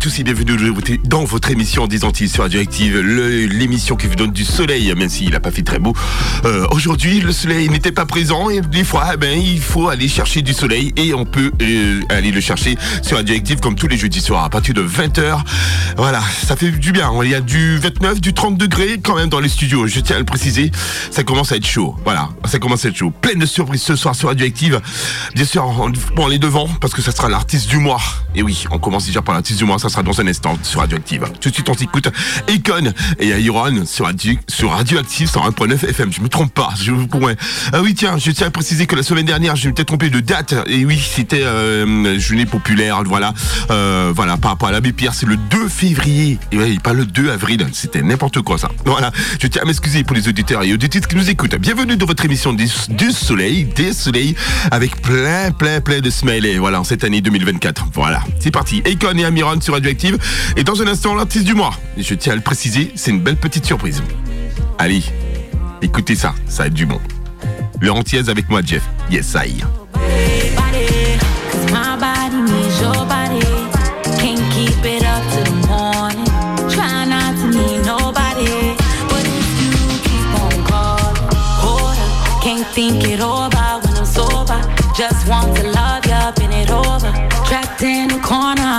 tous et bienvenue dans votre émission des Antilles sur Radioactive, le- l'émission qui vous donne du soleil, même s'il n'a pas fait très beau. Euh, Aujourd'hui, le soleil n'était pas présent et des fois, eh ben, il faut aller chercher du soleil et on peut euh, aller le chercher sur Radioactive comme tous les jeudis soirs à partir de 20h. Voilà, ça fait du bien. Il y a du 29, du 30 degrés quand même dans les studios, je tiens à le préciser. Ça commence à être chaud. Voilà, ça commence à être chaud. Plein de surprises ce soir sur Radioactive. Bien sûr, on, les devant parce que ça sera l'artiste du mois. Et oui, on commence déjà par l'artiste du mois, sera dans un instant sur Radioactive. Tout de suite, on s'écoute Econ et Iron sur, Radio, sur Radioactive 101.9 FM. Je me trompe pas, je vous promets. Ah oui, tiens, je tiens à préciser que la semaine dernière, j'ai peut-être trompé de date. Et oui, c'était euh, populaire, voilà. Euh, voilà, par rapport à l'abbé Pierre, c'est le 2 février. Et ouais, pas le 2 avril. C'était n'importe quoi, ça. Voilà. Je tiens à m'excuser pour les auditeurs et auditrices qui nous écoutent. Bienvenue dans votre émission du, soleil, des soleils, avec plein, plein, plein de smileys. Voilà, en cette année 2024. Voilà. C'est parti. Econ et Amiron sur Et dans un instant, l'artiste du mois. Et je tiens à le préciser, c'est une belle petite surprise. Allez, écoutez ça. Ça va être du bon. Laurent Thiès avec moi, Jeff. Yes, I.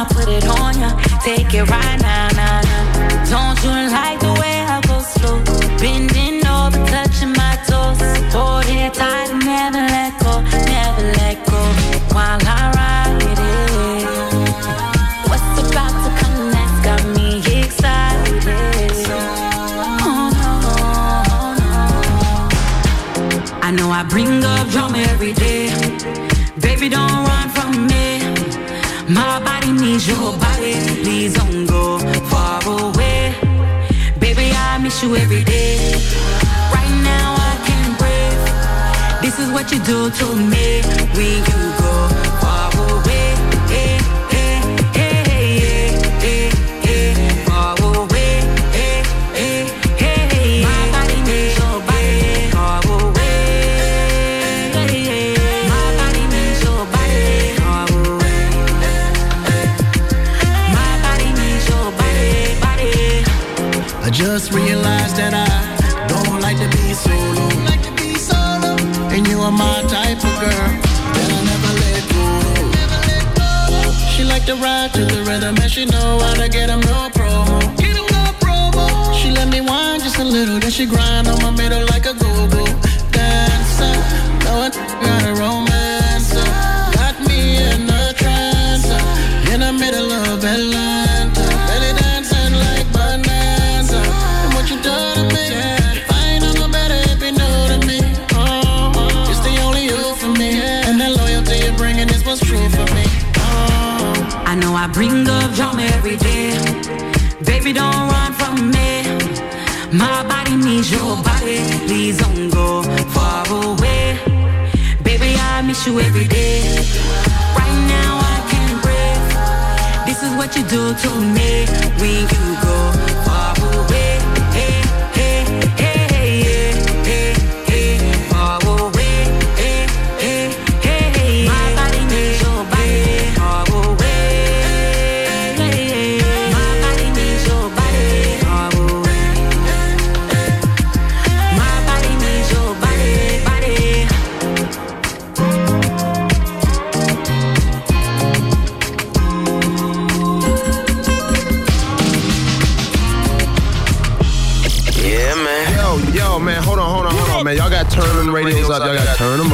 I put it on ya. Take it right now, now, now. Don't you like the way I go slow? Bending over, touching my toes. Hold it tight and never let go, never let go. While I ride it, what's about to come next got me excited. Oh, oh no, oh no. I know I bring up drama every day. Baby, don't run from me. My body needs your body. Please don't go far away. Baby, I miss you every day. Right now, I can't breathe. This is what you do to me when you go just realized that I don't like to be solo. Like to be solo. And you are my type of girl that I never let go. She like to ride to the rhythm and she know how to get 'em no promo. Get no promo. She let me whine just a little, then she grind on my middle I bring up drama every day. Baby, don't run from me. My body needs your body. Please don't go far away. Baby, I miss you every day. Right now, I can't breathe. This is what you do to me when you go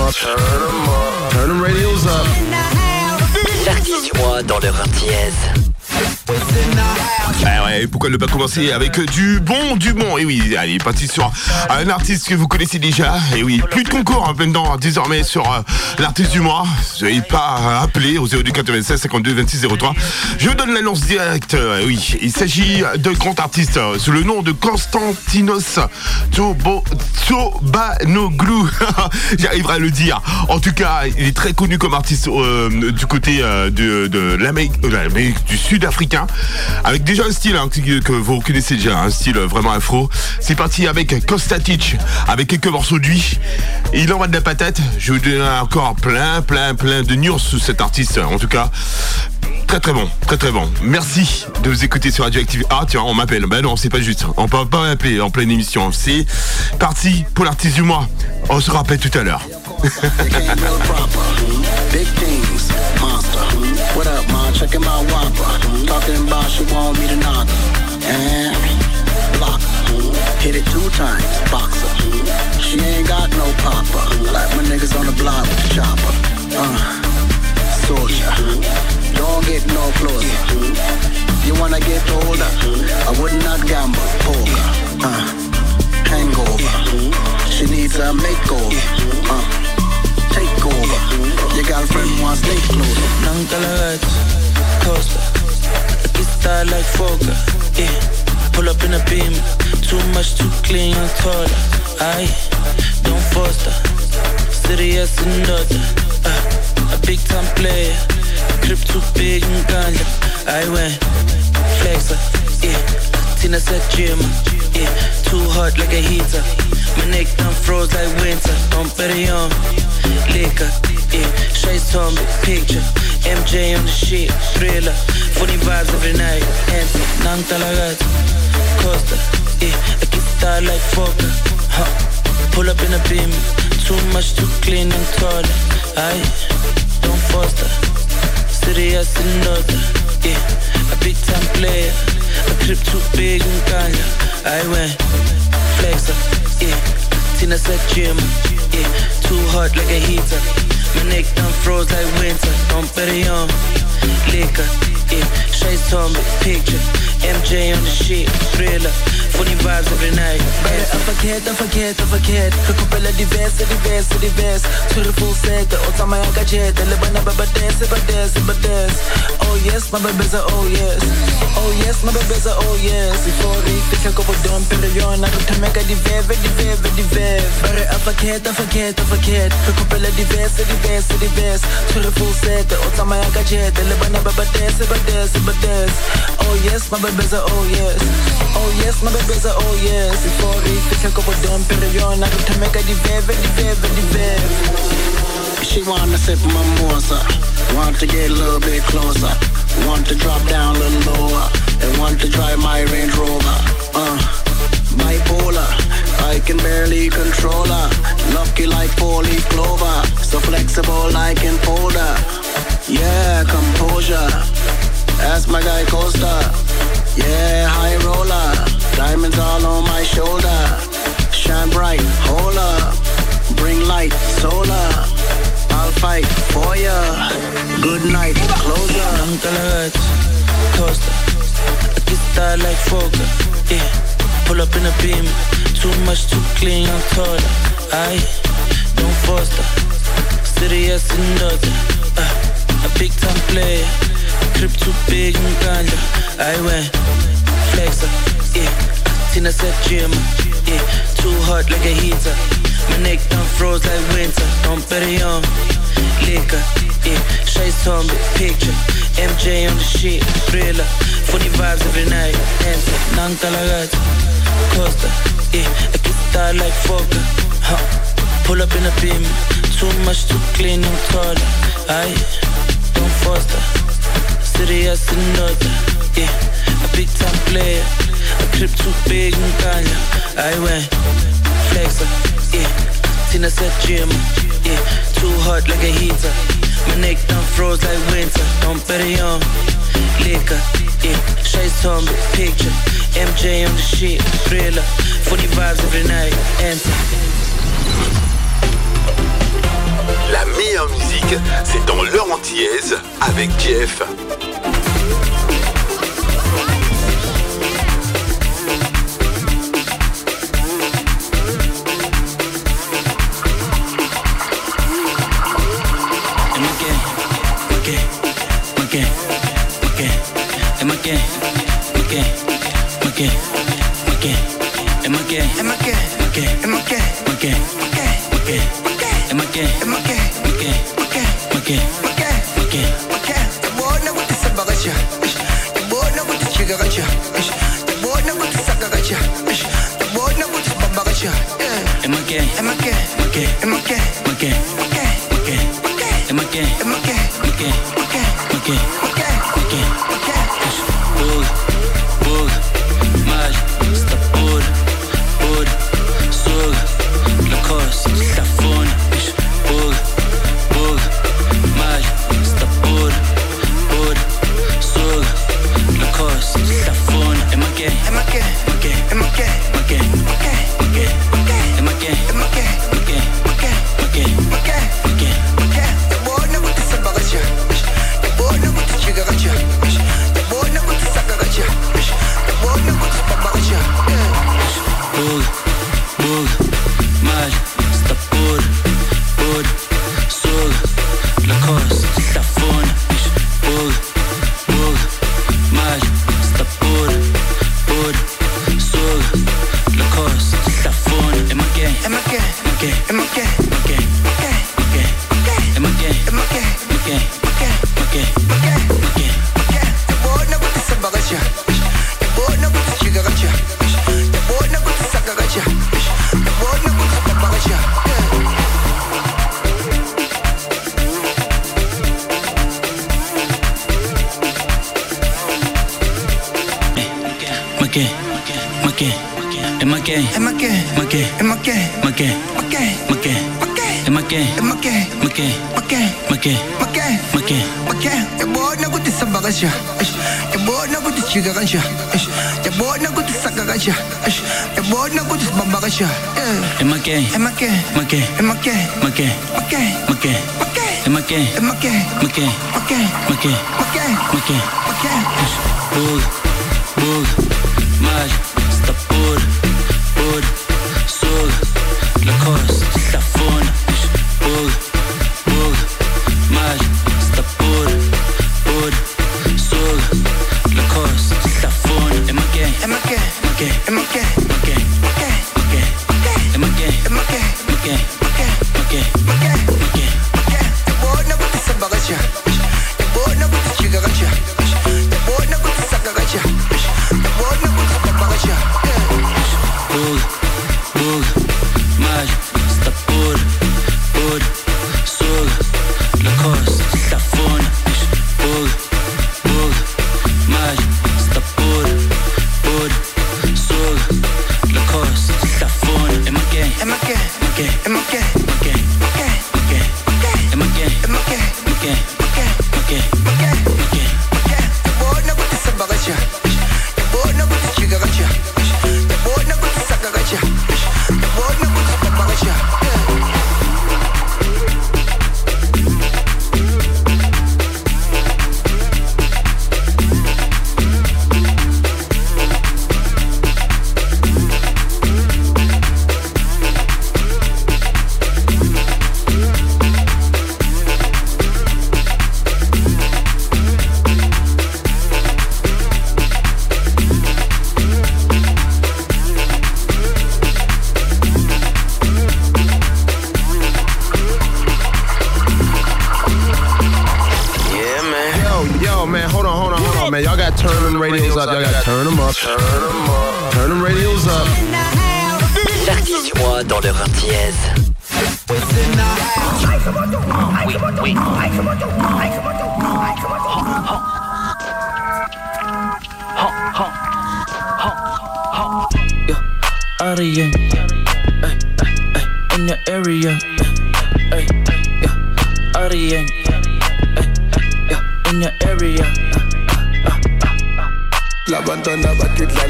up. Turn them up. Turn them radios up. L'artiste du mois dans leur antillaise. Ouais, pourquoi ne pas commencer avec du bon, du bon? Et oui, allez, parti sur un artiste que vous connaissez déjà. Et oui, plus de concours hein, maintenant désormais sur euh, l'artiste du mois. N'avez pas appelé au 02 96 52 26 03. Je vous donne l'annonce directe. Euh, oui, il s'agit d'un grand artiste euh, sous le nom de Constantinos Tobo, Tobanoglu. J'arriverai à le dire. En tout cas, il est très connu comme artiste du côté de, de l'Amérique du Sud-Africain, avec déjà style hein, que, vous connaissez déjà, un style vraiment afro. C'est parti avec Kostatic, avec quelques morceaux de lui. Il envoie de la patate. Je vous donne encore plein, plein, plein de nuances sous cet artiste. En tout cas, Très très bon, très très bon. Merci de vous écouter sur Radioactive. Ah tiens, on m'appelle. Ben non, c'est pas juste. On peut pas m'appeler en pleine émission. C'est parti pour l'artiste du mois. On se rappelle tout à l'heure. Checking my whopper. Talking about she want me to knock And block Hit it two times, boxer. She ain't got no popper. Like my niggas on the block with the chopper. Uh, soldier. Don't get no closer. You wanna get older? I would not gamble, poker. Uh, hangover. She needs a makeover. Uh. Your girlfriend wants stay closer coaster. Like it's style like Fokker. Yeah. Pull up in a beam. Too much, too clean, I'm taller. Don't foster. Serious daughter. Uh, a big time player. Crib too big and ganja. I went flexer. Yeah. Tina said gym. Yeah. Too hot like a heater. My neck done froze like winter. Don't bet it on liquor. Yeah. Shades on me, picture. MJ on the shit, thriller Funny vibes every night, Nancy Nang talaga Costa, yeah I get style like Fokker, huh Pull up in a beam Too much, too clean and taller I don't foster Serious and other, yeah A big time player A crib too big and ganja I went flexer, yeah Tina said gym, yeah Too hot like a heater my neck done froze like winter. Don't bet on liquor. Yeah, shades on me, picture. MJ on the shit, thriller. Funny vibes every night. Bare a verkeerd, a verkeerd, a verkeerd. Recopela diverse, diverse, diverse. Tshwere full set, o tsamaya ka jet. Le bana ba ba dance, ba dance, ba dance. Oh yes, my baby's oh yes. Oh yes, my baby's oh yes. Before ik fihle ko bodom pero yona re thomeka diveve, diveve, diveve. Bare a verkeerd, a verkeerd, a verkeerd. Recopela diverse, diverse, diverse. Tshwere full set, o tsamaya ka jet. Le bana ba ba dance, ba dance, ba dance. Oh yes, my baby's oh yes. Oh yes, my baby beza oh yes Before ifika kopo dom pero yona Kutameka di veve, di veve, di veve She wanna sip my mimosa Want to get a little bit closer Want to drop down a little lower And want to drive my Range Rover. Uh, Bipolar I can barely control her. Lucky like four-leaf clover So flexible like in folder. Yeah, composure That's my guy Costa. Yeah, high roller Diamonds all on my shoulder. Shine bright, hold up. Bring light, solar. I'll fight for ya. Good night, closer. Gonna coaster. Aquí está like Fokker. Yeah. Pull up in a beam. Too much, too clean, I'm taller. I don't foster. Serious and other. Uh, a big time player. Crib too big and ganja. I went flexer yeah. Tina said gym, yeah. Too hot like a heater. My neck done froze like winter. Don't bet on liquor, yeah. Shades on the picture. MJ on the shit, thriller. Funny vibes every night. Answer, nang talagat. Costa, yeah. I get style like Fokker, huh. Pull up in a beam. Too much, too clean, I'm taller. I don't foster. Serious another, yeah. A big time player Crib too big ngikanya I went flexer, yeah. Tina said gym, yeah. Too hot like a heater. My neck done froze like winter. Don't bet it on. Liquor, yeah. Shades on me, picture. MJ on the shit, thriller. Funny vibes every night, enter La meilleure musique, c'est dans l'heure antillaise avec Jeff. Yeah. with ya. Yeah. In my game. In my game. My game. In my game. My game. My game. My game. My game. In my game. In my game. My game. My game. My game. My game. My game. My game. Boogie.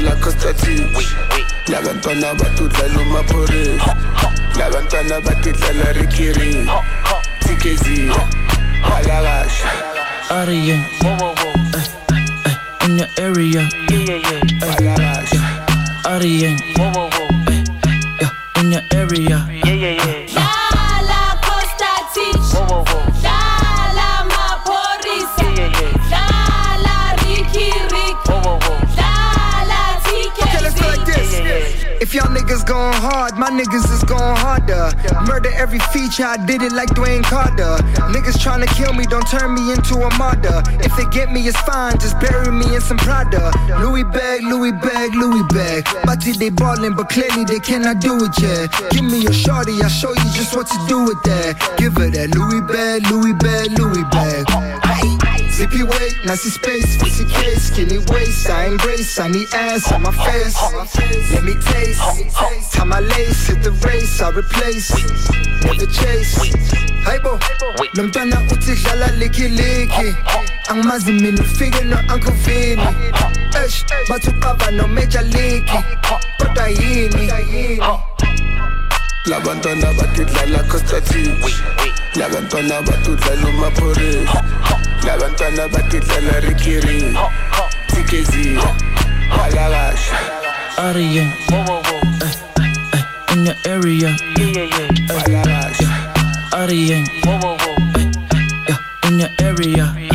la costative La ventana battuta l'uma pure La ventana la Tikezi eh, eh, eh, In your area. Alla lascia In your area. If y'all niggas going hard, my niggas is going harder. Murder every feature, I did it like Dwayne Carter. Niggas trying to kill me, don't turn me into a martyr. If they get me, it's fine, just bury me in some Prada. Louis bag, Louis bag, Louis bag. Bati they ballin', but clearly they cannot do it yet. Give me a shorty, I'll show you just what to do with that. Give her that Louis bag, Louis bag, Louis bag. Zippy weight, nasty space, pussy case, skinny waist. I embrace, I need ass on my face. Let me taste, tie my lace, hit the race, I replace, never chase. Hey bo, nomntwana uthi dlala liki. Angimazi mina ufike no Uncle Vinny. Eish, bathi uqaba no Major League. Kodwa yini? labantwana bathi dlala costative labantwana bathi udlala umaphorisa labantwana bathi dlala rikiri tikezi Arian, eh, eh, in your area, alakasha Arian, eh, in your area.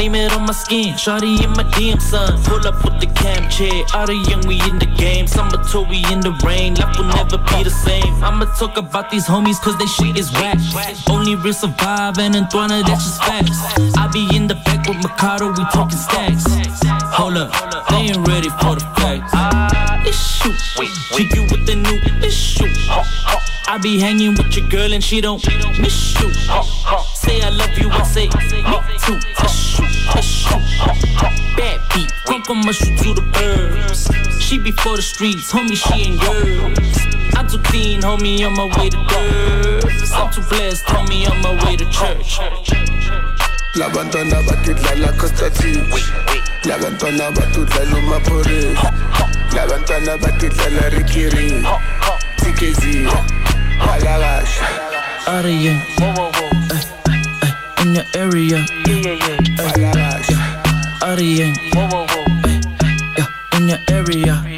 Blame it on my skin. Shawty in my DM, son. Pull up with the cam chair. All the young, we in the game. Summer tour, we in the rain. Life will never be the same. I'ma talk about these homies, cause they shit is whack. Only real survive, and Antoine, that's just facts. I be in the back with Mikado, we talking stacks. Hold up, they ain't ready for the facts. Let's shoot. You with the new, shoot. I be hanging with your girl and she don't miss you. Say I love you, I say me too. Bad beat, come come my shoot to the birds. She be for the streets, homie, she ain't yours. I'm too clean, homie, on my way to girls. I'm too blessed, homie, on my way to church. labantwana bathi dlala costative labantwana bathi udlala umaphorisa labantwana bathi dlala rikiri tikezi alakasha Arian, in your area, alakasha Arian, in your area.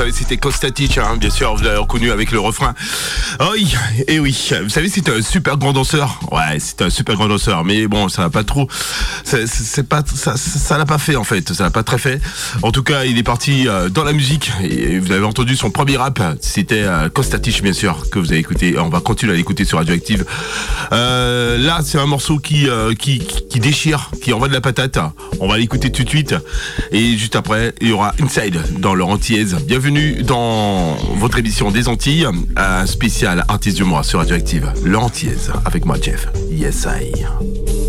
Savez, c'était Kostatic, hein, bien sûr, vous l'avez reconnu avec le refrain. Oui, et oui, vous savez, c'était un super grand danseur. Ouais, c'était un super grand danseur, mais bon, ça va pas trop. C'est c'est pas, ça, ça l'a pas fait en fait, ça l'a pas très fait. En tout cas, il est parti euh, dans la musique et vous avez entendu son premier rap, c'était euh, Kostatic, bien sûr, que vous avez écouté. On va continuer à l'écouter sur Radioactive. Euh, là, c'est un morceau qui, euh, qui, qui déchire, qui envoie de la patate. On va l'écouter tout de suite. Et juste après, il y aura Inside dans leur antillaise. Bienvenue dans votre émission des Antilles, un spécial artiste du mois sur Radioactive. Leur antillaise avec moi, Jeff. Yes, I.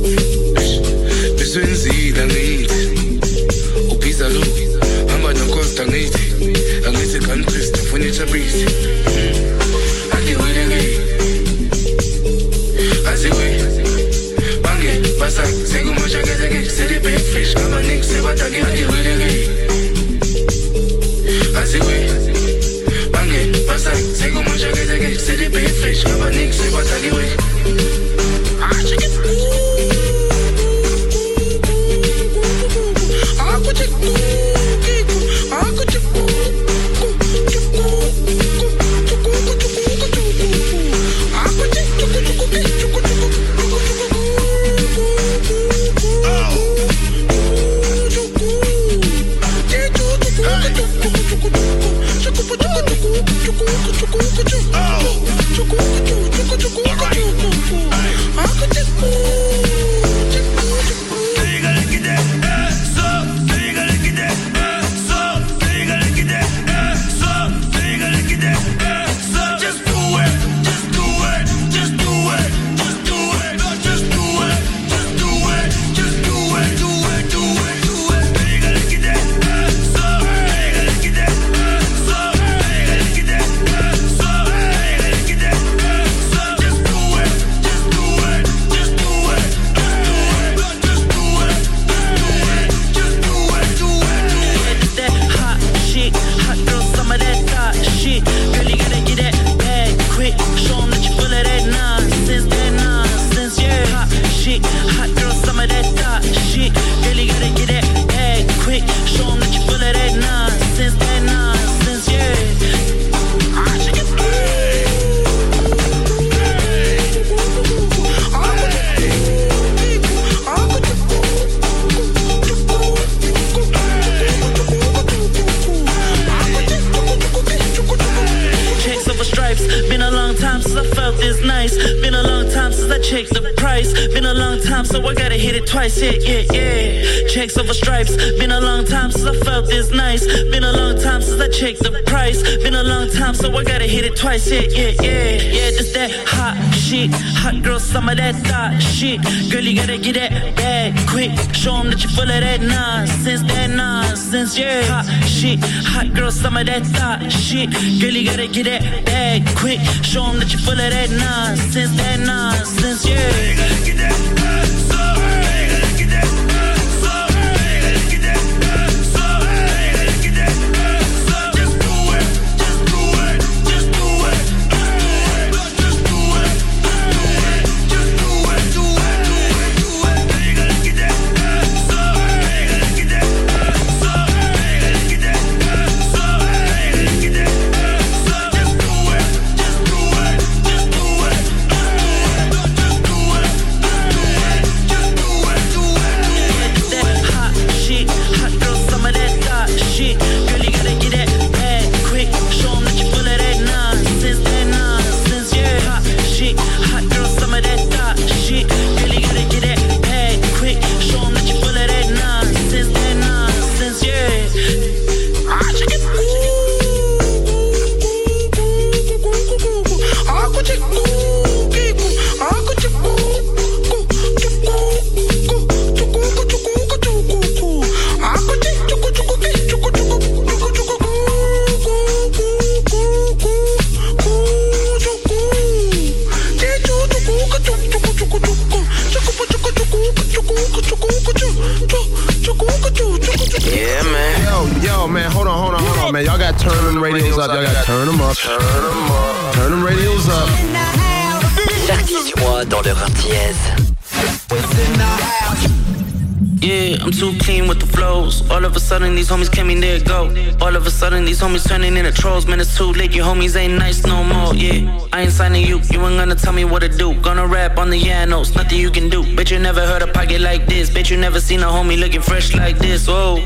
it's too late. Your homies ain't nice no more. Yeah, I ain't signing you. You ain't gonna tell me what to do. Gonna rap on the Yanos. Nothing you can do. Bet you never heard a pocket like this. Bet you never seen a homie looking fresh like this. Whoa.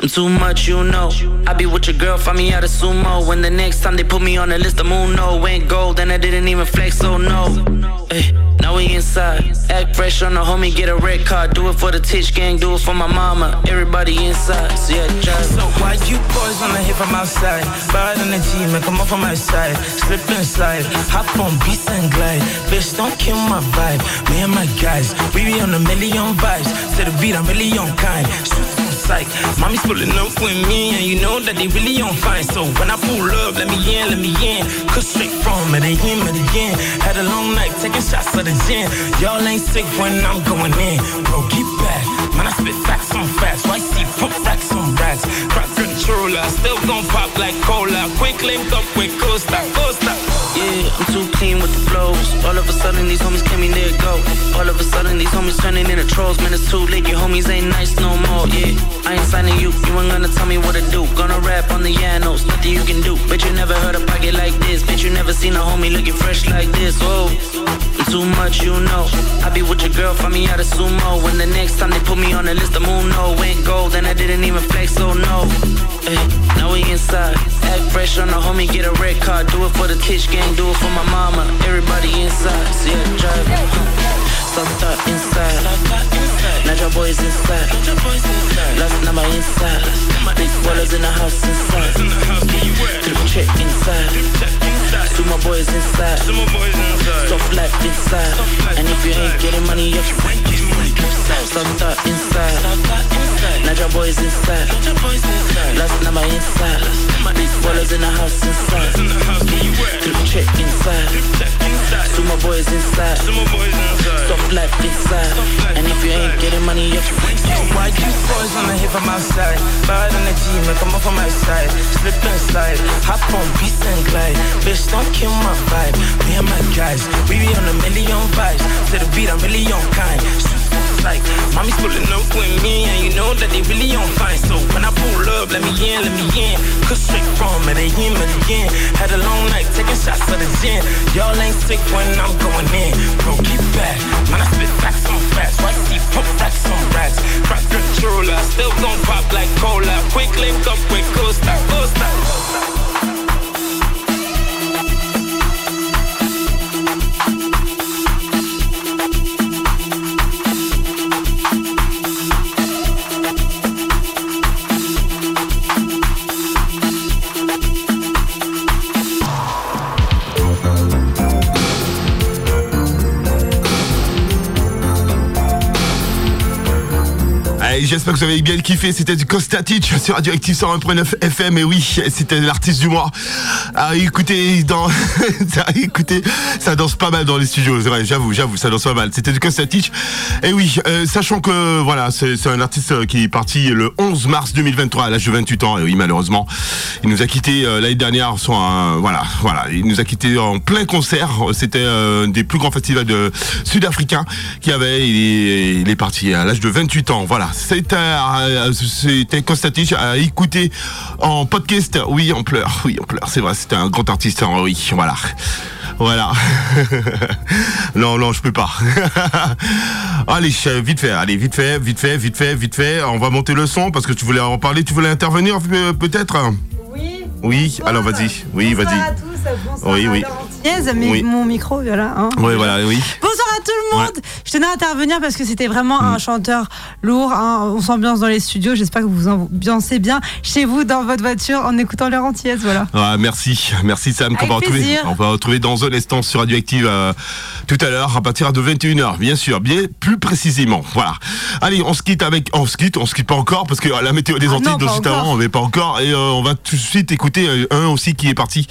I'm too much, you know. I be with your girl, find me out of sumo. When the next time they put me on the list, the moon no went gold, and I didn't even flex, so no. Hey, we inside. Act fresh on the homie, get a red card. Do it for the Titch gang, do it for my mama. Everybody inside, so yeah, drive. So why you boys wanna hit from outside? Bad on the man, come up from my side. Slip and slide, hop on beats and glide. Bitch, don't kill my vibe. Me and my guys, we be on a million vibes. To the beat, I'm really on kind. Shoot sight. Mommy's pulling up with me, and you know that they really on fine. So when I pull up, let me in, let me in. Cause straight from it, in, it again. Had a long night, taking shots of the gin. Y'all ain't sick when I'm going in. Bro, get back. Man, I spit facts on facts. Why see pump racks on racks? Crack controller, still gon' pop like cola. Quick link up with Costa, Costa. I'm too clean with the flows. All of a sudden, these homies came in there go. All of a sudden, these homies turning into trolls. Man, it's too late. Your homies ain't nice no more. Yeah, I ain't signing you. You ain't gonna tell me what to do. Gonna rap on the Yanos. Nothing you can do. Bet you never heard a pocket like this. Bet you never seen a homie looking fresh like this. Whoa, I'm too much, you know. I be with your girl, find me out of sumo. When the next time they put me on the list, the moon no went gold, and I didn't even flex, so no. Hey, now we inside. Act fresh on the homie, get a red card. Do it for the Titch gang, do it for my mama. Everybody inside, see yeah, drive. Santa inside. Naja boys inside. Last number inside. Big ballers in the house inside. Clip check inside. Two my boys inside. Soft life inside. And if you ain't getting money, you're Santa inside. Naja boys inside. Last number inside. Big ballers in the house inside. Clip check inside. My boys inside. Soft life inside. And if you ain't getting money, you're Why you boys wanna hit from outside? Bad on the G, man, come up from my side. Slip and slide, hop on beats and glide. Bitch, don't kill my vibe. Me and my guys, we be on a million vibes. To the beat, I'm really on kind. Like, mommy's pulling up with me, and you know that they really on fine. So when I pull up, let me in, let me in. Cut straight from it, they in, again. Had a long night, taking shots of the gin. Y'all ain't sick when I'm going in. Bro, get back. Man, I spit facts on facts. Why see pump racks on racks? Crack controller, still gon' pop like cola. Quick link up with J'espère que vous avez bien kiffé. C'était du Kostatic sur Radioactive 101.9 FM. Et oui, c'était l'artiste du mois. Ah, écoutez, dans, écoutez, ça danse pas mal dans les studios. C'est vrai, j'avoue, j'avoue, ça danse pas mal. C'était du Kostatic. Et oui, euh, sachant que voilà, c'est un artiste qui est parti le 11 mars 2023 à l'âge de 28 ans. Et oui, malheureusement, il nous a quitté euh, l'année dernière. Sur un, voilà, voilà, il nous a quitté en plein concert. C'était euh, un des plus grands festivals sud-africains qu'il y avait. Il est, il est parti à l'âge de 28 ans. Voilà, c'était euh, Kostatic à écouter en podcast. Oui, on pleure. Oui, on pleure. C'est vrai, c'était un grand artiste. hein, Oui, voilà. Voilà. non, non, je peux pas. allez, euh, vite fait, allez, vite fait, vite fait, vite fait, vite fait. On va monter le son parce que tu voulais en parler, tu voulais intervenir euh, peut-être? Oui. Alors vas-y. Oui, Bonsoir à vas-y. tous, bonsoir Oui, à oui. Laurentiez, mais Oui. mon micro, voilà. hein. Oui, voilà, oui. Bonsoir à tout le monde. Je tenais à intervenir parce que c'était vraiment Mm. un chanteur lourd. hein. On s'ambiance dans les studios. J'espère que vous vous ambiancez bien chez vous, dans votre voiture, en écoutant Laurentiez. Voilà. Ah, merci, merci Sam, qu'on va retrouver. On va retrouver dans un instant sur Radioactive euh, tout à l'heure à partir de 21h, bien sûr, bien plus précisément. Voilà. Allez, on se quitte avec, on se quitte, on se quitte pas encore parce que la météo des Ah Antilles non, de pas juste encore. avant, on n'est pas encore et euh, on va tout de suite écouter euh, un aussi qui est parti.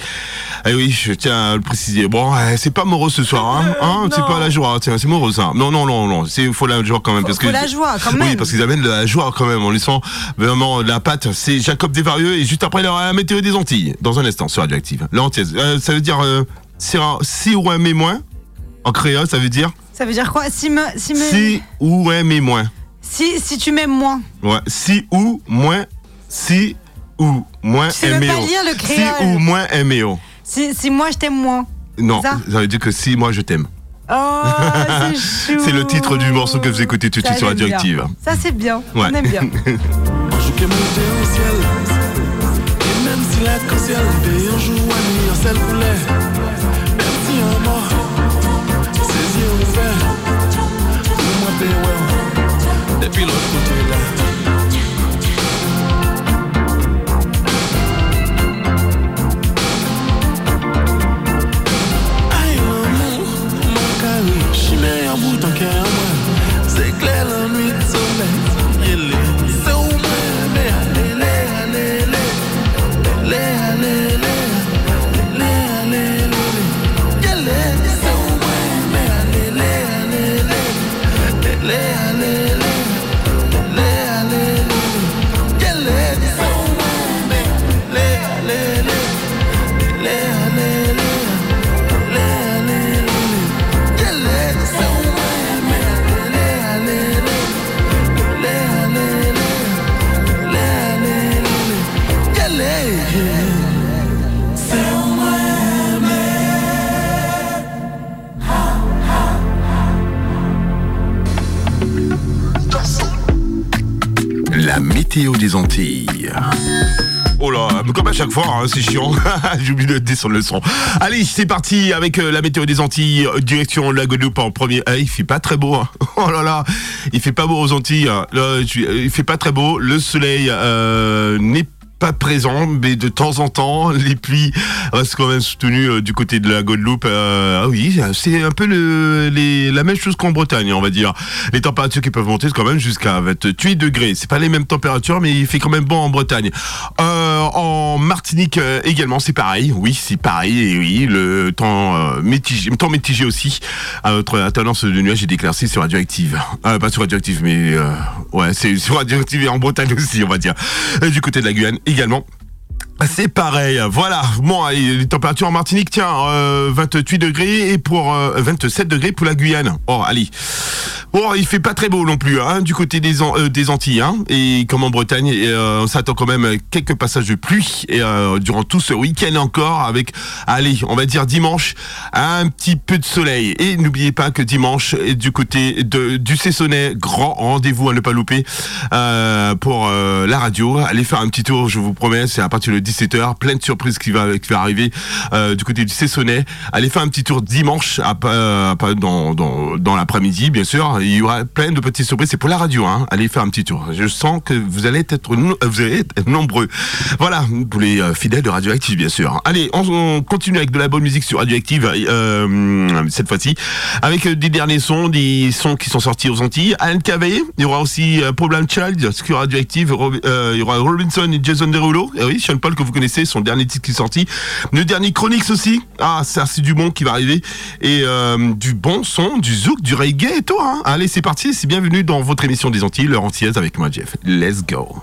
Eh oui, je tiens à le préciser. Bon, euh, c'est pas morose ce soir, hein, hein c'est pas la joie, tiens, c'est morose ça. Non, non, non, non, c'est faut la joie quand même parce faut que la joie, quand Oui, même. parce qu'ils amènent de la joie quand même. On les sent vraiment de la patte. C'est Jacob Desvarieux et juste après il la météo des Antilles dans un instant sur Radioactive. L'antillaise, euh, ça veut dire euh, si, si ou un mais moins en créole, ça veut dire Ça veut dire quoi? Si, me, si, me- si ou un mais moins. si, si tu m'aimes moins. Ouais, si ou moins si ou moins Tu sais même pas MO. lire le Si ou moins MO. Si, si moi je t'aime moins. Non, Ça ça veut dire que si moi je t'aime. Oh, c'est le titre du morceau que vous écoutez tout de suite sur bien. Radioactive. Ça c'est bien. Ouais. On aime bien. Je peux monter Chimère La météo des Antilles. Oh là, comme à chaque fois, hein, c'est chiant. J'ai oublié de descendre le son. Allez, c'est parti avec euh, la météo des Antilles, euh, direction la Guadeloupe en premier. Ah, il fait pas très beau. hein. Oh là là, il fait pas beau aux Antilles. hein. Euh, il fait pas très beau. Le soleil n'est pas présent, mais de temps en temps, les pluies restent quand même soutenues euh, du côté de la Guadeloupe. Euh, ah oui, c'est un peu le, les, la même chose qu'en Bretagne, on va dire. Les températures qui peuvent monter quand même jusqu'à 28 degrés. C'est pas les mêmes températures, mais il fait quand même bon en Bretagne. Euh, en Martinique également, c'est pareil. Oui, c'est pareil. Et oui, le temps euh, mitigé, aussi. À tendance de nuages et d'éclaircies sur Radioactive. Pas sur Radioactive, mais ouais, c'est sur Radioactive et en Bretagne aussi, on va dire. Du côté de la Guyane également. C'est pareil, voilà. Bon, les températures en Martinique, tiens, euh, 28 degrés et pour euh, 27 degrés pour la Guyane. Oh, allez. Bon, il fait pas très beau non plus, hein, du côté des, euh, Antilles, hein, et comme en Bretagne, et, euh, on s'attend quand même quelques passages de pluie et euh, durant tout ce week-end encore, avec, allez, on va dire dimanche, un petit peu de soleil. Et n'oubliez pas que dimanche, du côté du Cessonnet, grand rendez-vous à ne pas louper euh, pour euh, la radio. Allez faire un petit tour, je vous promets, c'est à partir de 17h, plein de surprises qui va, qui va arriver euh, du côté du Cessonnet. Allez faire un petit tour dimanche, pas dans, dans, l'après-midi, bien sûr, Il y aura plein de petites surprises. C'est pour la radio. Hein. Allez faire un petit tour. Je sens que vous allez être, euh, vous allez être nombreux. Voilà, pour les euh, fidèles de Radioactive, bien sûr. Allez, on, on continue avec de la bonne musique sur Radioactive euh, cette fois-ci, avec euh, des derniers sons, des sons qui sont sortis aux Antilles. Alan Cavey, il y aura aussi euh, Problem Child sur Radioactive. Euh, il y aura Robinson et Jason Derulo. Eh oui, Sean Paul que vous connaissez, son dernier titre qui est sorti. Le dernier Chronix aussi. Ah, ça c'est du bon qui va arriver et euh, du bon son, du zouk, du reggae et tout. Hein. Allez, c'est parti. C'est bienvenue dans votre émission des Antilles, l'heure antillaise avec moi Jeff. Let's go.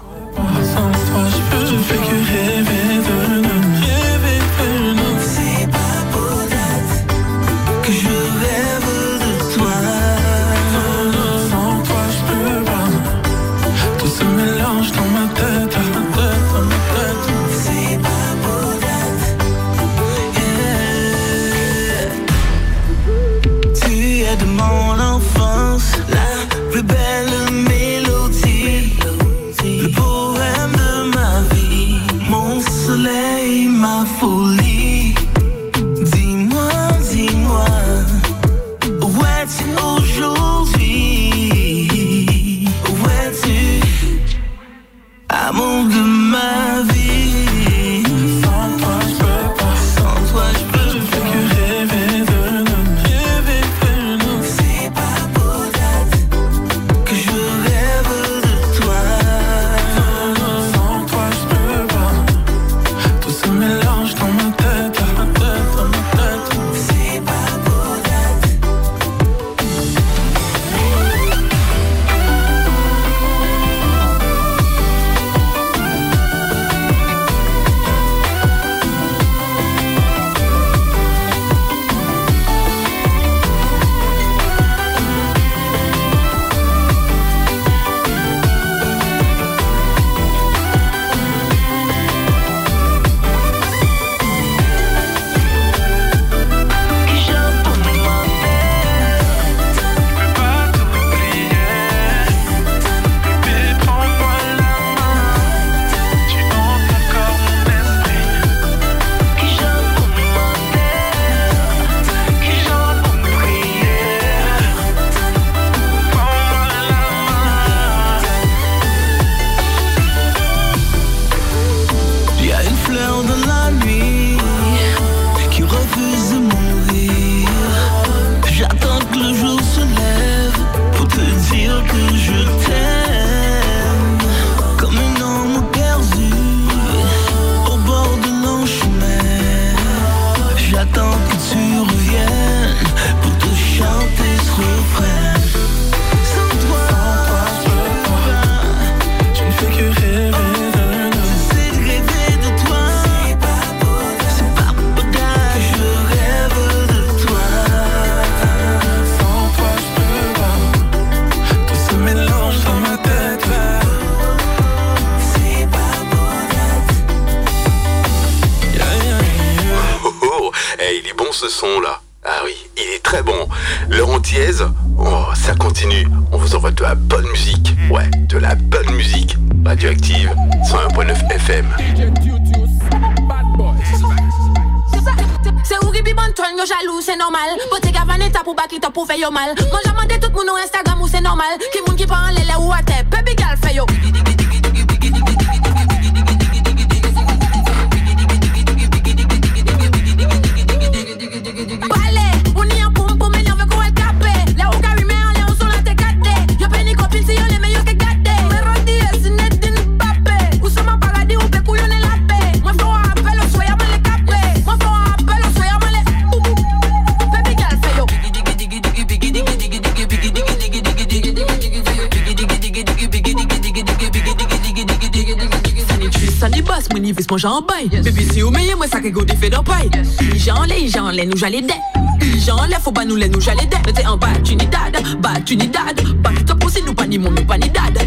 Jan bay si ou meye mwen go fe dan pay I jan le, i jan le, nou jale de I jan le, fo ba nou le, nou jale de Nete an Trinidad, ba Trinidad Ba ki top si nou pa ni moun, nou pa ni dad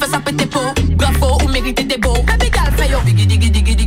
fè sa pete po Bravo, ou merite de bo gal fe yo diggy diggy diggy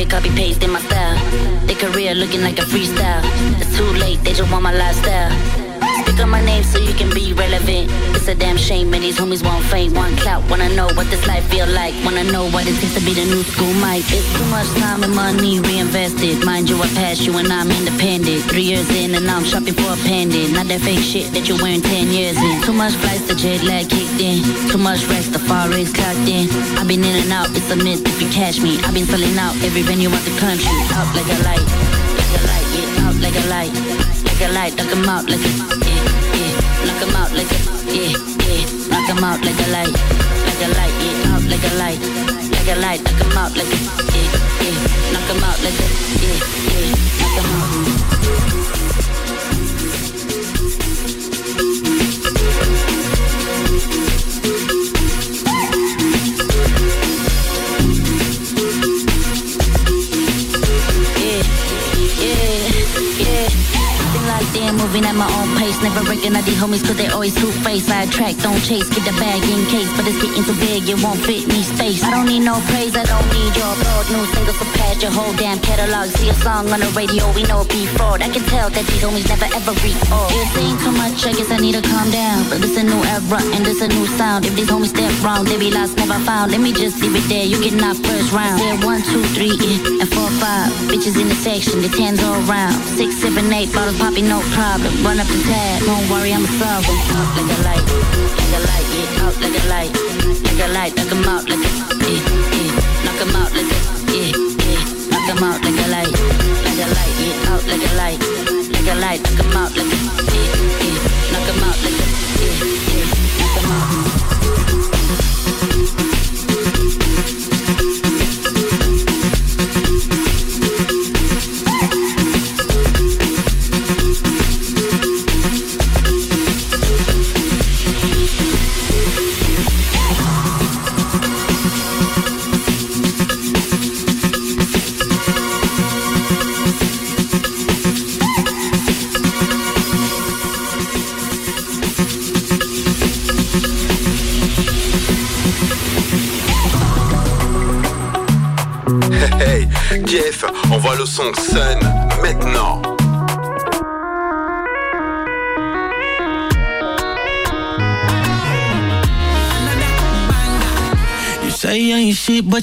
they copy paste in my style. Their career looking like a freestyle. It's too late, they just want my lifestyle. Speak on my name so you can be relevant. It's a damn shame, and these homies want fame, want clout. Wanna know what this life feel like. Wanna know what it takes to be the new school Mike. It's too much time and money reinvested. Mind you, I passed you and I'm independent. Three years in and I'm shopping for a pendant. Not that fake shit that you're wearing 10 years in. Too much flights, the jet lag kicked in. Too much rest, the far race clocked in. I've been in and out, it's a myth if you catch me. I've been selling out every venue out the country. Out like a light, like a light, yeah, out like a light. Like a light, knock 'em out like a, yeah, yeah. Knock 'em out like a, yeah, yeah. Knock 'em out like a light, like a light, yeah, out like a light. Like a light, knock 'em out like a, yeah, yeah. Knock 'em out like a, yeah, yeah. Knock 'em out. Locked moving at my own pace. Never recognize these homies cause they always two face. Sidetrack, don't chase, get the bag in case. But it's getting too big, it won't fit me space. I don't need no praise, I don't need your applaud. New single surpass your whole damn catalog. See a song on the radio, we know it be fraud. I can tell that these homies never ever all. It's saying too much, I guess I need to calm down. But this a new era and this a new sound. If these homies step wrong, they be lost, never found. Let me just leave it there, you get knocked first round. Said one, two, three, yeah, and four, five. Bitches in the section, the tens all around. Six, seven, eight, bottles popping, no problem. Run up the tab, don't worry, I'ma solve 'em. Out like a light, like a light, yeah, out like a light. Like a light, knock 'em out like a, yeah, yeah. Knock 'em out like a, yeah, yeah. Knock 'em out like a light, like a light, yeah, out like a light. Like a light, knock 'em out like a, yeah, yeah. Knock 'em out like a,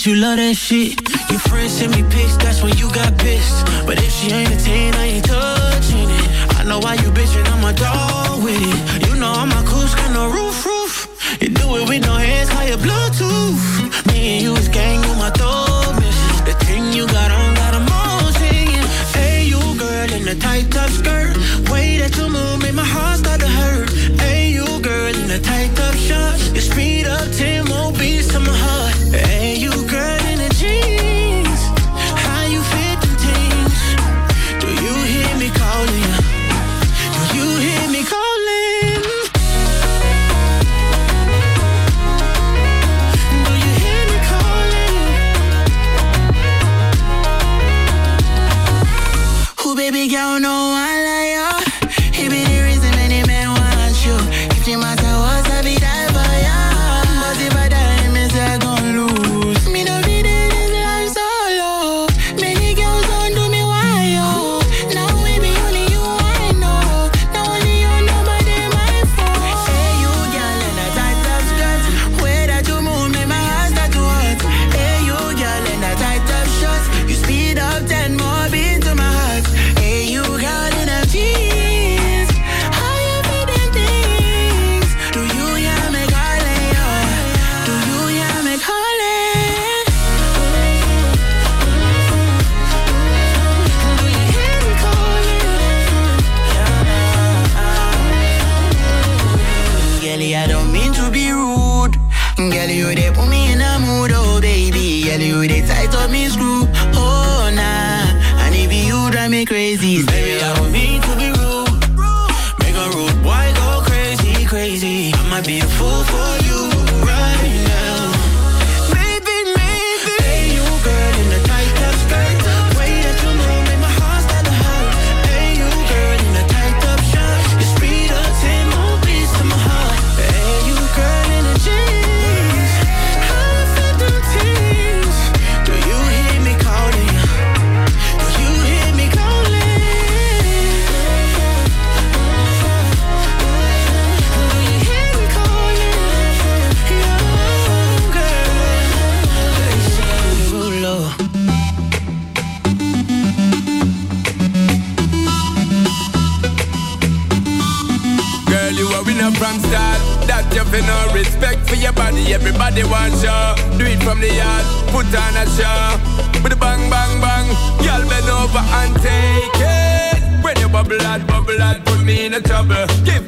you love that shit. Your friends send me pics, that's when you got pissed. But if she ain't a 10,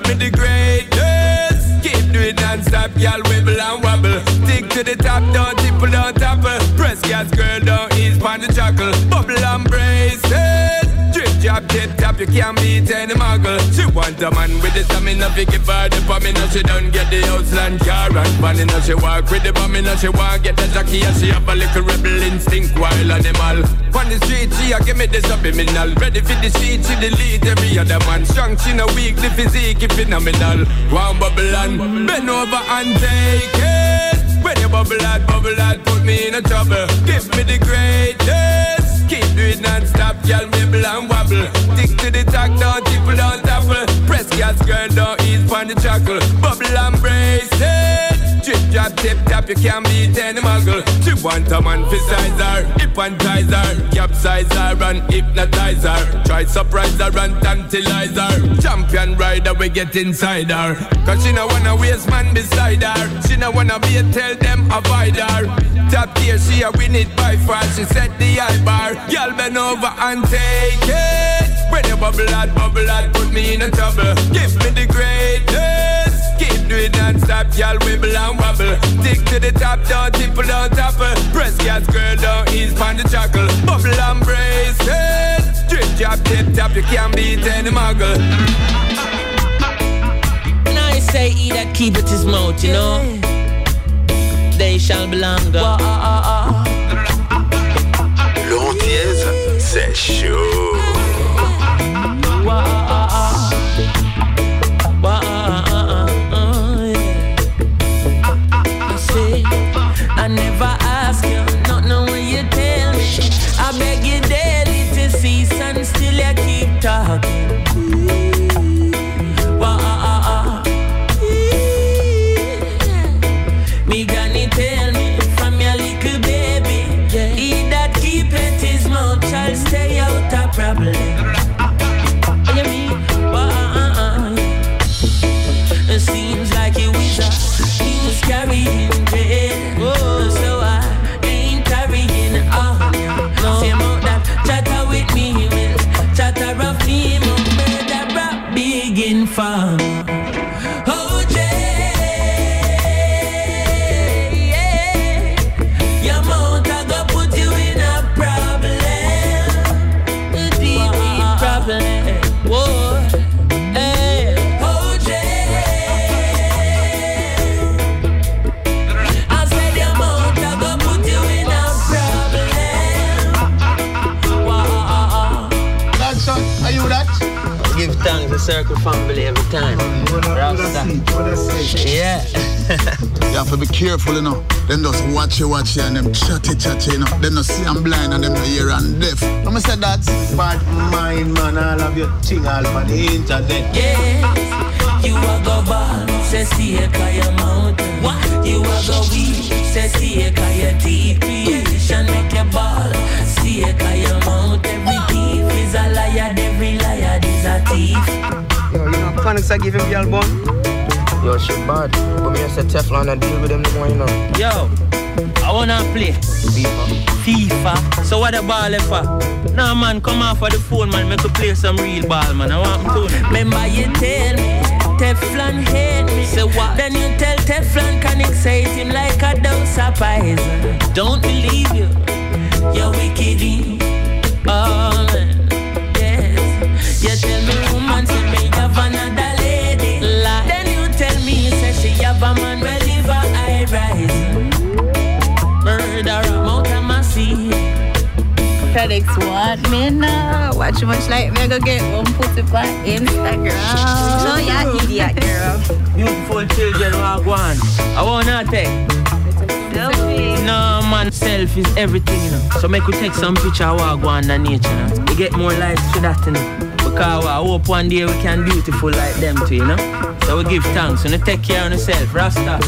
me the greatness. Keep doing non-stop, girl, wibble and wobble. Stick to the top, don't tipple, don't topple. Press gas, girl, don't ease pon the chuckle. Bubble and brace drop, tip, tap, you can't beat any muggle. She want a man with the stamina, fi give her the pomina. She don't get the Outland car and vanilla. She walk with the bomina, she want get the jockey and she have a little rebel instinct, wild animal. On the street, she a give me the subliminal. Ready for the street, she delete every other man. Strong, she no weak, the physique is phenomenal. One bubble and bend over and take it. When you bubble out, bubble out, put me in a trouble. Give me the greatness. Keep doing non-stop, girl, wibble and wobble. Stick to the talk, don't tipple, don't topple. Press gas, girl, don't ease pon the chuckle. Bubble and brace it. Drip, drop, tip, tap, you can't beat any muggle. She want a man for size her, capsize her and hypnotize her. Try surprise her and tantalize her. Champion rider, we get inside her. Cause she no wanna waste man beside her. She no wanna be a tell them avoid her. Top tier, she a win it by far. She set the high bar. Girl, bend over and take it. When you bubble out, bubble out, put me in a trouble. Give me the greatness. Keep doing non-stop, y'all wibble and wobble. Stick to the top, don't tipple, don't topple. Press gas, girl, don't ease pon the chuckle. Bubble and brace it. Drip, drop, tip, top, you can't beat any muggle. Nice say he that keepeth his mouth, you know. They shall be longer. Ah, ah, ah, Laurent Diaz, c'est chaud. I chatty, chatty, you know. Them no see I'm blind and them no hear and deaf. I'm gonna say that. Bad mind, man. All of your thing all for the internet. Yes, you a go ball, say see a kaya mountain. What? You a go weak, say see a kaya deep. Creation make a ball, see a kaya mount. Every thief is a liar, every liar is a thief. Yo, you know, Connex I give him girl bun. Yo, shit bad. But me I say Teflon and deal with them no more, you know. Yo, I wanna play FIFA. FIFA. So what the ball is for? Uh, nah, man, come off of the phone, man. Make a play some real ball, man. I want me to. Remember you tell me. Teflon hate me. Say what? Then you tell Teflon can excite him like a dose of poison. Don't believe you. You're wicked. Oh man. Yes. You tell me woman say me have another lady. Lie. Then you tell me say she have a man well live a high rise. FedEx what me now? Watch much like me go get one it on Instagram. Oh yeah, idiot girl. Beautiful children walk one. I wanna take. Selfie. No man, self is everything, you know. So make we take some picture walk one in nature, you know. We get more likes for that, you know. Because I hope one day we can beautiful like them too, you know. So we give thanks and you take care of yourself, Rasta.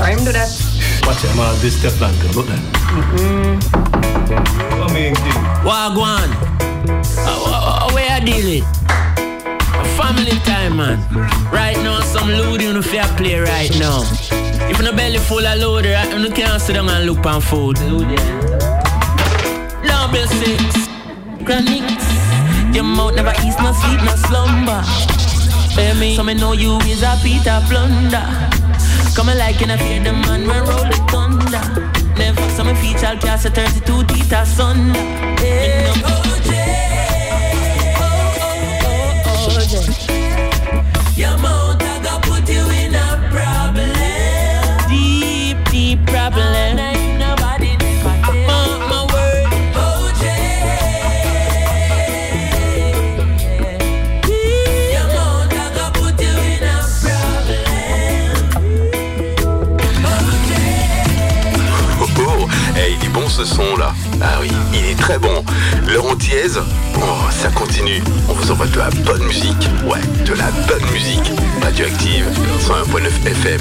Sorry, I'm do that. Watch it, man. This Teflon girl. Look that. Mm-hmm. What mean thing? Wagwan. Uh, uh, where I deal it? Family time, man. Right now, some load you know fair play right now. If no belly full of load, right, you can't sit down and look on food. Double six, chronics. Your mouth never eats, no sleep, no slumber. Hear me? So me know you is a Peter Plunder. Come like in a fear the man when roll the thunder. Never saw me feature cast a 32 teeth asunder. Yeah. Your son là. Ah oui, il est très bon. Laurent oh, ça continue. On vous envoie de la bonne musique. Ouais, de la bonne musique. Radioactive, 101.9 FM.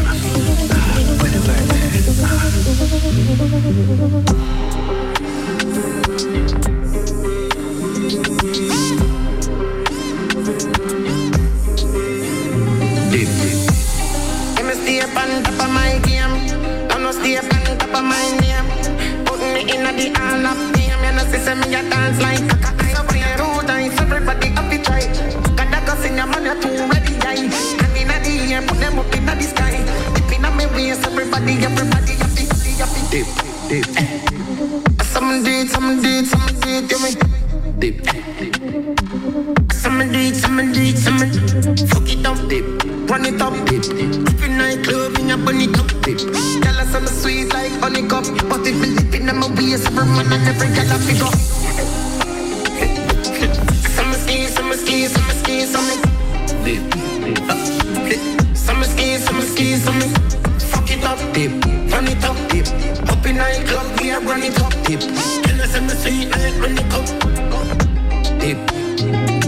The hall of fame. You know, see, me a dance like a So you root waist, everybody have to try. Cause that goes in your man, you're too ready, aye. And in the air, put them up in the sky. Dip in my waist, everybody, everybody to, have to dip, dip. Dip. Tell us I'm sweet like honeycomb, dip.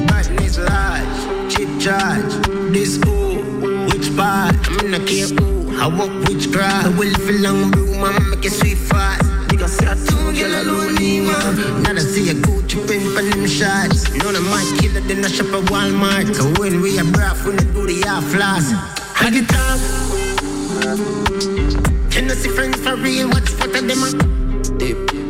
Badness large, chip charge, this ooh, which part? I'm in a care ooh, I walk which crowd. I will feel long room, make it sweet fast. Because I two girl alone, man. Now I see a Gucci pimp and them shots. None of my killer, then I shop at Walmart. So when we are braff, when I do the half floss. I get talk. Can I see friends for real? What's what them? a Dip.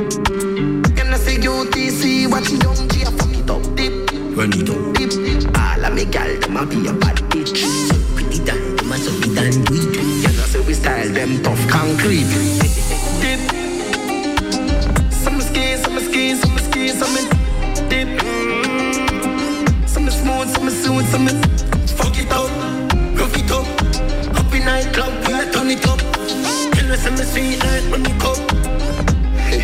Can I see UTC? Watch young G, I fuck it up, dip. Run it up, dip. All of me gal, them a be a bad bitch. So pretty done, them a so be done We do. You know, say we style them tough concrete. Dip. Some ski, some ski, some ski, some dip. Some smooth, some smooth, some fuck it up, rough it up. Up in nightclub, we a turn it up. Tell me some sweet like when you come.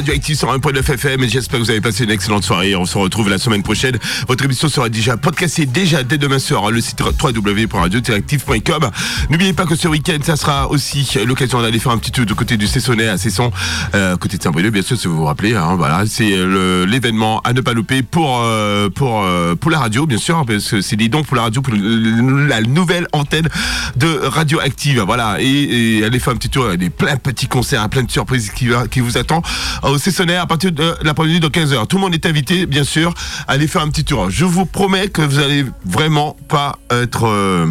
Radioactive sur 1.9 FM j'espère que vous avez passé une excellente soirée. On se retrouve la semaine prochaine. Votre émission sera déjà podcastée déjà dès demain soir le site www.radioactive.com. N'oubliez pas que ce week-end, ça sera aussi l'occasion d'aller faire un petit tour du côté du Cessonnet à Cesson, euh, côté de Saint-Brieuc, bien sûr, si vous vous rappelez. Hein, voilà, c'est le- l'événement à ne pas louper pour euh, pour euh, pour la radio, bien sûr, parce que c'est des dons pour la radio, pour la nouvelle antenne de Radioactive. Voilà, et, allez faire un petit tour. Des plein de petits concerts, plein de surprises qui, qui vous attend au Cessonnet à partir de l'après-midi de 15h. Tout le monde est invité, bien sûr. Allez faire un petit tour. Je vous promets que vous allez vraiment pas être euh,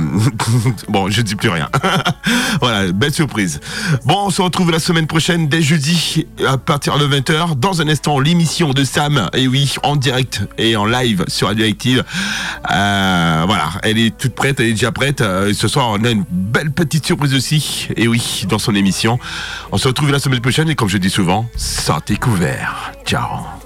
bon. Je dis plus rien. voilà, belle surprise. Bon, on se retrouve la semaine prochaine dès jeudi à partir de 20h. Dans un instant, l'émission de Sam. Et oui, en direct et en live sur Radioactive. Euh, voilà, elle est toute prête, elle est déjà prête. Euh, ce soir, on a une belle petite surprise aussi. Et oui, dans son émission. On se retrouve la semaine prochaine et comme je dis souvent, sortez découvert. Ciao